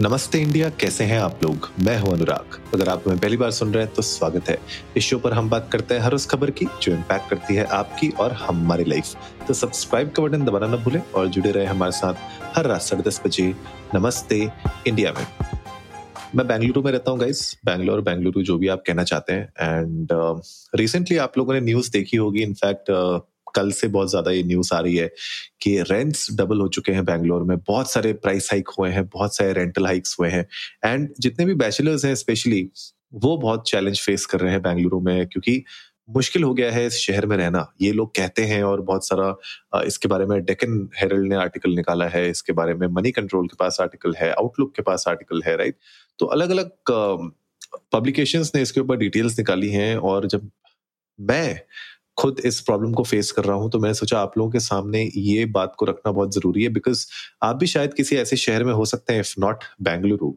नमस्ते इंडिया कैसे हैं आप लोग? मैं हूँ अनुराग। अगर आप हमें पहली बार सुन रहे हैं तो स्वागत है। इस शो पर हम बात करते हैं हर उस खबर की जो इम्पैक्ट करती है आपकी और हमारी लाइफ तो सब्सक्राइब का बटन दबाना ना भूलें और जुड़े रहे हमारे साथ हर रात साढ़े दस बजे नमस्ते इंडिया में। मैं बेंगलुरु में रहता हूँ गाइस बैंगलोर बेंगलुरु जो भी आप कहना चाहते हैं। एंड रिसेंटली uh, आप लोगों ने न्यूज़ देखी होगी। इनफैक्ट uh, कल से बहुत ज़्यादा ये न्यूज़ आ रही है कि रेंट्स डबल हो चुके हैं बैंगलोर में, बहुत सारे प्राइस हाइक हुए हैं, बहुत सारे रेंटल हाइक्स हुए हैं एंड जितने भी बैचलर्स हैं स्पेशली वो बहुत चैलेंज फेस कर रहे हैं बेंगलुरु में, क्योंकि मुश्किल हो गया है इस शहर में रहना। ये लोग कहते हैं और बहुत सारा इसके बारे में डेकन हेरल्ड ने आर्टिकल निकाला है, इसके बारे में मनी कंट्रोल के पास आर्टिकल है आउटलुक के पास आर्टिकल है राइट तो अलग अलग पब्लिकेशंस ने इसके ऊपर डिटेल्स निकाली हैं और जब मैं खुद इस प्रॉब्लम को फेस कर रहा हूँ तो मैंने सोचा आप लोगों के सामने ये बात को रखना बहुत ज़रूरी है बिकॉज़ आप भी शायद किसी ऐसे शहर में हो सकते हैं इफ़ नॉट बेंगलुरु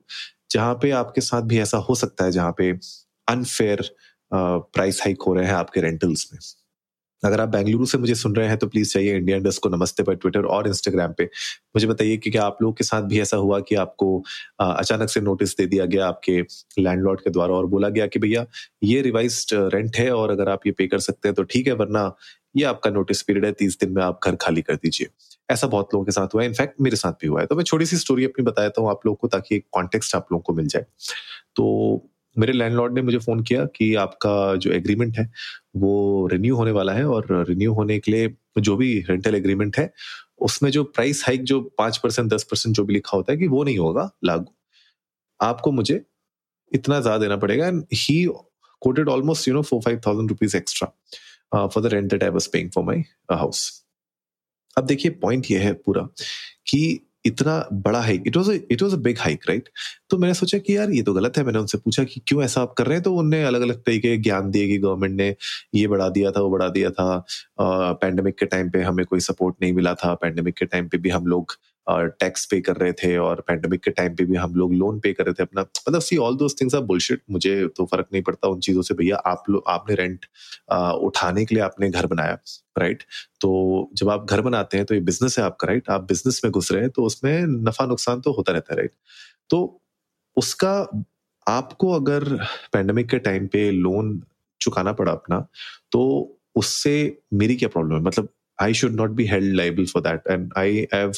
जहाँ पे आपके साथ भी ऐसा हो सकता है, जहाँ पे अनफेयर प्राइस हाइक हो रहे हैं आपके रेंटल्स में। अगर आप बेंगलुरु से मुझे सुन रहे हैं तो प्लीज़ चाहिए इंडिया इंडस्ट को नमस्ते पर ट्विटर और इंस्टाग्राम पे। मुझे बताइए कि क्या आप लोगों के साथ भी ऐसा हुआ कि आपको अचानक से नोटिस दे दिया गया आपके लैंडलॉर्ड के द्वारा और बोला गया कि भैया, ये रिवाइज रेंट है और अगर आप ये पे कर सकते हैं तो ठीक है, वरना ये आपका नोटिस पीरियड है, तीस दिन में आप घर खाली कर दीजिए। ऐसा बहुत लोगों के साथ हुआ है। इनफैक्ट मेरे साथ भी हुआ है। तो मैं छोटी सी स्टोरी अपनी बताता हूँ आप लोगों को ताकि एक कॉन्टेक्स्ट आप लोगों को मिल जाए। तो मेरे लैंडलॉर्ड ने मुझे फ़ोन किया कि आपका जो एग्रीमेंट है, वो रिन्यू होने वाला है और रिन्यू होने के लिए जो भी रेंटल एग्रीमेंट है, उसमें जो प्राइस हाइक जो पाँच परसेंट, दस परसेंट जो भी लिखा होता है कि वो नहीं होगा, लागू। आपको मुझे इतना ज़्यादा देना पड़ेगा and he quoted almost you know four five thousand rupees extra for the rent that I was paying for my house अब देखिए पॉइंट ये है पूरा कि इतना बड़ा hike it was it was a big hike right तो मैंने सोचा कि यार ये तो गलत है, मैंने उनसे पूछा कि क्यों ऐसा आप कर रहे हैं? तो उनने अलग अलग तरीके ज्ञान दिए कि गवर्नमेंट ने ये बढ़ा दिया था, वो बढ़ा दिया था। पैंडेमिक के टाइम पे हमें कोई सपोर्ट नहीं मिला था पैंडेमिक के टाइम पे भी हम लोग टैक्स पे कर रहे थे और पैंडमिक के टाइम पे भी हम लोग लोन पे कर रहे थे अपना। मतलब see all those things are bullshit मुझे तो फ़र्क नहीं पड़ता उन चीज़ों से। भैया, आप लोग आपने रेंट उठाने के लिए आपने घर बनाया राइट तो जब आप घर बनाते हैं तो ये बिज़नेस है आपका राइट आप बिज़नेस में घुस रहे हैं तो उसमें नफा नुकसान तो होता रहता है राइट तो उसका, आपको अगर पैंडमिक के टाइम पे लोन चुकाना पड़ा अपना तो उससे मेरी क्या प्रॉब्लम है? मतलब I should not be held liable for that and I have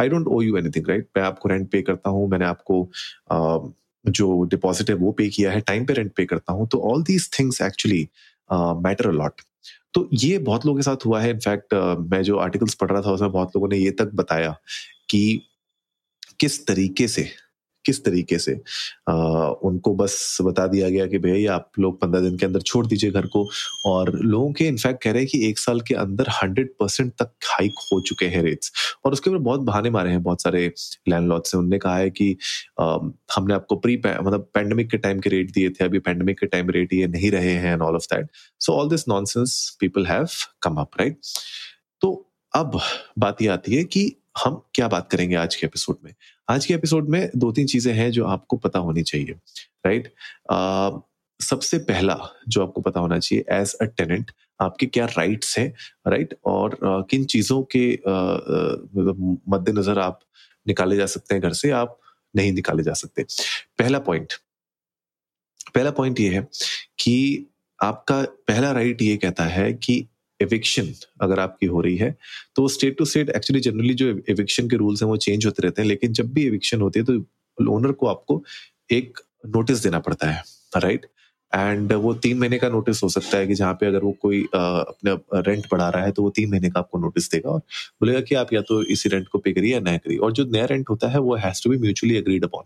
I don't owe you anything right मैं आपको रेंट पे करता हूँ मैंने आपको जो डिपॉजिट है वो पे किया है टाइम पे रेंट पे करता हूँ। तो all these things actually matter a lot तो ये बहुत लोगों के साथ हुआ है। इनफैक्ट uh, मैं जो आर्टिकल्स पढ़ रहा था उसमें बहुत लोगों ने ये तक बताया कि किस तरीके से किस तरीके से? आ, उनको बस बता दिया गया कि भैया आप लोग पंद्रह दिन के अंदर छोड़ दीजिए घर को। और लोगों के इनफैक्ट कह रहे हैं कि एक साल के अंदर हंड्रेड परसेंट तक हाइक हो चुके हैं रेट्स और उसके ऊपर बहुत बहाने मारे हैं बहुत सारे लैंडलॉर्ड से। उनने कहा है कि आ, हमने आपको प्री मतलब पैंडमिक के टाइम के रेट दिए थे अभी पैंडमिक के टाइम रेट ये नहीं रहे हैं and all of that so all this nonsense people have come up right तो अब बात ये आती है कि हम क्या बात करेंगे आज के एपिसोड में? आज के एपिसोड में दो तीन चीज़ें हैं जो आपको पता होनी चाहिए राइट सबसे पहला जो आपको पता होना चाहिए एज अ टेनेंट आपके क्या राइट्स हैं राइट और uh, किन चीज़ों के मतलब मद्देनजर आप निकाले जा सकते हैं घर से आप नहीं निकाले जा सकते। पहला पॉइंट पहला पॉइंट ये है कि आपका पहला राइट ये कहता है कि एविक्शन अगर आपकी हो रही है तो state to state actually generally जो एविक्शन के रूल्स हैं वो चेंज होते रहते हैं, लेकिन जब भी एविक्शन होती है तो ओनर को आपको एक नोटिस देना पड़ता है राइट एंड वो तीन महीने का नोटिस हो सकता है कि जहाँ पे अगर वो कोई अपने रेंट बढ़ा रहा है तो वो तीन महीने का आपको नोटिस देगा और बोलेगा कि आप या तो इसी रेंट को पे करिए या नया करिए। और जो नया रेंट होता है, वो has to be mutually agreed upon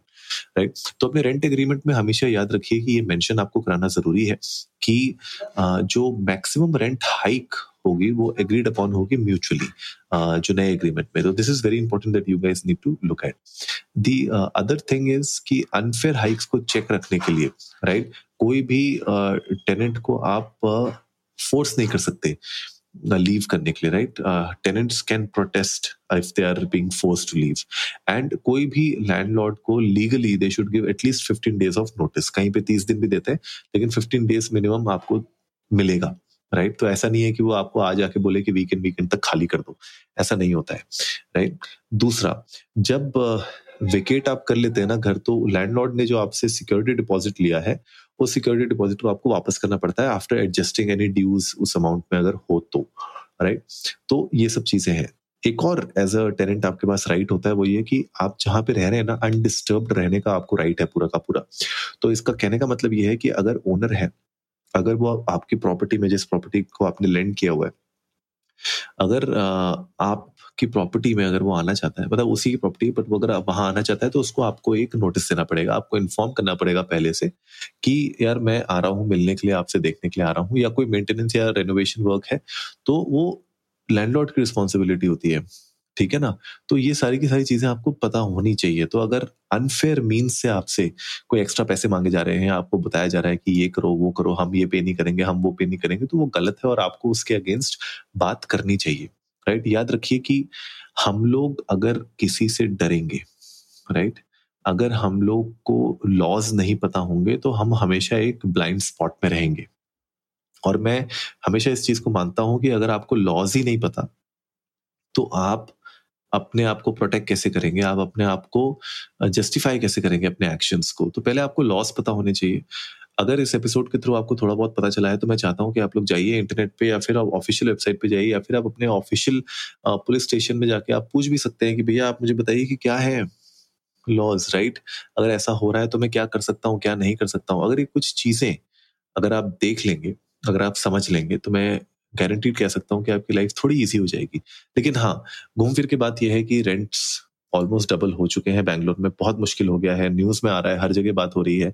right तो अपने रेंट एग्रीमेंट में हमेशा याद रखिए कि ये मेंशन आपको कराना ज़रूरी है। कि जो मैक्सिमम रेंट हाइक होगी वो एग्रीड अपॉन होगी म्यूचुअली जो नए एग्रीमेंट में। तो this is very important that you guys need to look at the other thing is कि अनफेयर हाइक्स को चेक रखने के लिए राइट right? कोई भी टेनेंट uh, को आप फोर्स uh, नहीं कर सकते। लीव करने के लिए right tenants can protest if they are being force to leave and कोई भी लैंडलॉर्ड को legally they should give at least fifteen days of notice कहीं पे तीस दिन भी देते हैं, लेकिन फिफ्टीन डेज़ मिनिमम आपको मिलेगा राइट right? तो ऐसा नहीं है कि वो आपको आ जाके बोले कि वीकेंड वीकेंड तक खाली कर दो ऐसा नहीं होता है राइट right? दूसरा, जब वेकेट आप कर लेते हैं ना घर तो लैंडलॉर्ड ने जो आपसे सिक्योरिटी डिपॉजिट लिया है वो सिक्योरिटी डिपॉजिट को आपको वापस करना पड़ता है आफ्टर एडजस्टिंग एनी ड्यूज उस अमाउंट में अगर हो तो राइट तो ये सब चीज़ें हैं। एक और एज अ टेनेंट आपके पास राइट होता है वो ये कि आप जहाँ पे रह रहे हैं ना अनडिस्टर्ब रहने का आपको राइट है पूरा का पूरा। तो इसका कहने का मतलब ये है कि अगर ओनर है, अगर वो आपकी प्रॉपर्टी में जिस प्रॉपर्टी को आपने लेंड किया हुआ है, अगर आपकी प्रॉपर्टी में अगर वो आना चाहता है मतलब उसी की प्रॉपर्टी बट वो अगर वहाँ आना चाहता है तो उसको आपको एक नोटिस देना पड़ेगा। आपको इन्फॉर्म करना पड़ेगा पहले से कि यार मैं आ रहा हूँ, मिलने के लिए, आपसे देखने के लिए आ रहा हूँ, या कोई मेंटेनेंस या रेनोवेशन वर्क है तो वो लैंडलॉर्ड की रिस्पॉन्सिबिलिटी होती है। ठीक है ना? तो ये सारी की सारी चीज़ें आपको पता होनी चाहिए। तो अगर अनफेयर मीन्स से आपसे कोई एक्स्ट्रा पैसे मांगे जा रहे हैं, आपको बताया जा रहा है कि ये करो, वो करो, हम ये पे नहीं करेंगे, हम वो पे नहीं करेंगे तो वो गलत है और आपको उसके अगेंस्ट बात करनी चाहिए। राइट याद रखिए कि हम लोग अगर किसी से डरेंगे राइट अगर हम लोग को लॉज नहीं पता होंगे तो हम हमेशा एक ब्लाइंड स्पॉट में रहेंगे। और मैं हमेशा इस चीज़ को मानता हूँ कि अगर आपको लॉज ही नहीं पता तो आप अपने आप को प्रोटेक्ट कैसे करेंगे? आप अपने आप को जस्टिफाई कैसे करेंगे अपने एक्शंस को? तो पहले आपको लॉस पता होने चाहिए। अगर इस एपिसोड के थ्रू आपको थोड़ा बहुत पता चला है तो मैं चाहता हूँ कि आप लोग जाइए इंटरनेट पे या फिर आप ऑफिशियल वेबसाइट पे जाइए या फिर आप अपने ऑफिशियल पुलिस स्टेशन में जाके आप पूछ भी सकते हैं कि भैया आप मुझे बताइए कि क्या है? लॉज राइट अगर ऐसा हो रहा है तो मैं क्या कर सकता हूँ, क्या नहीं कर सकता हूँ? अगर ये कुछ चीज़ें, अगर आप देख लेंगे, अगर आप समझ लेंगे तो मैं गारंटीड कह सकता हूँ कि आपकी लाइफ थोड़ी इजी हो जाएगी। लेकिन हाँ घूम फिर के बात यह है कि रेंट्स ऑलमोस्ट डबल हो चुके हैं बैंगलोर में। बहुत मुश्किल हो गया है। न्यूज़ में आ रहा है, हर जगह बात हो रही है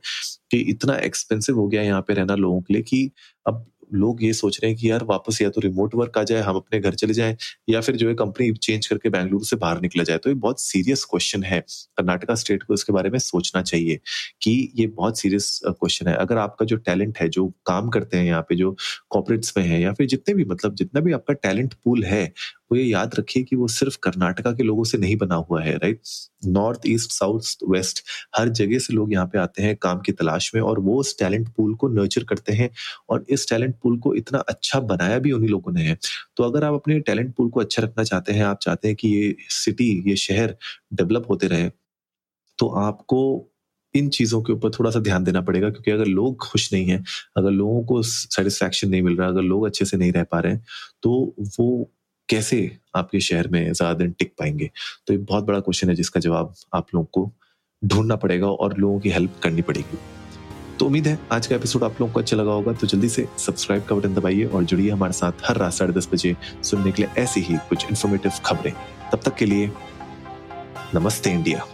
कि इतना एक्सपेंसिव हो गया है यहाँ पे रहना लोगों के लिए कि अब लोग ये सोच रहे हैं कि यार वापस या तो रिमोट वर्क आ जाए, हम अपने घर चले जाएँ या फिर जो है कंपनी चेंज करके बैंगलुरु से बाहर निकला जाए। तो ये बहुत सीरियस क्वेश्चन है। कर्नाटका स्टेट को इसके बारे में सोचना चाहिए कि ये बहुत सीरियस क्वेश्चन है। अगर आपका जो टैलेंट है, जो काम करते हैं यहाँ पे, जो कॉपरेट्स में है या फिर जितने भी मतलब जितना भी आपका टैलेंट पूल है वो ये याद रखिए कि वो सिर्फ़ कर्नाटका के लोगों से नहीं बना हुआ है right north east south west हर जगह से लोग यहाँ पे आते हैं काम की तलाश में और वो उस टैलेंट पूल को नर्चर करते हैं और इस टैलेंट पूल को इतना अच्छा बनाया भी उन्हीं लोगों ने है। तो अगर आप अपने टैलेंट पूल को अच्छा रखना चाहते हैं, आप चाहते हैं कि ये सिटी ये शहर डेवलप होते रहे तो आपको इन चीज़ों के ऊपर थोड़ा सा ध्यान देना पड़ेगा क्योंकि अगर लोग खुश नहीं है, अगर लोगों को सेटिस्फेक्शन नहीं मिल रहा, अगर लोग अच्छे से नहीं रह पा रहे हैं तो वो कैसे आपके शहर में ज़्यादा दिन टिक पाएँगे? तो ये बहुत बड़ा क्वेश्चन है जिसका जवाब आप लोगों को ढूंढना पड़ेगा और लोगों की हेल्प करनी पड़ेगी। तो उम्मीद है आज का एपिसोड आप लोगों को अच्छा लगा होगा तो जल्दी से सब्सक्राइब का बटन दबाइए और जुड़िए हमारे साथ हर रात साढ़े दस बजे सुनने के लिए ऐसी ही कुछ इन्फॉर्मेटिव खबरें। तब तक के लिए नमस्ते इंडिया।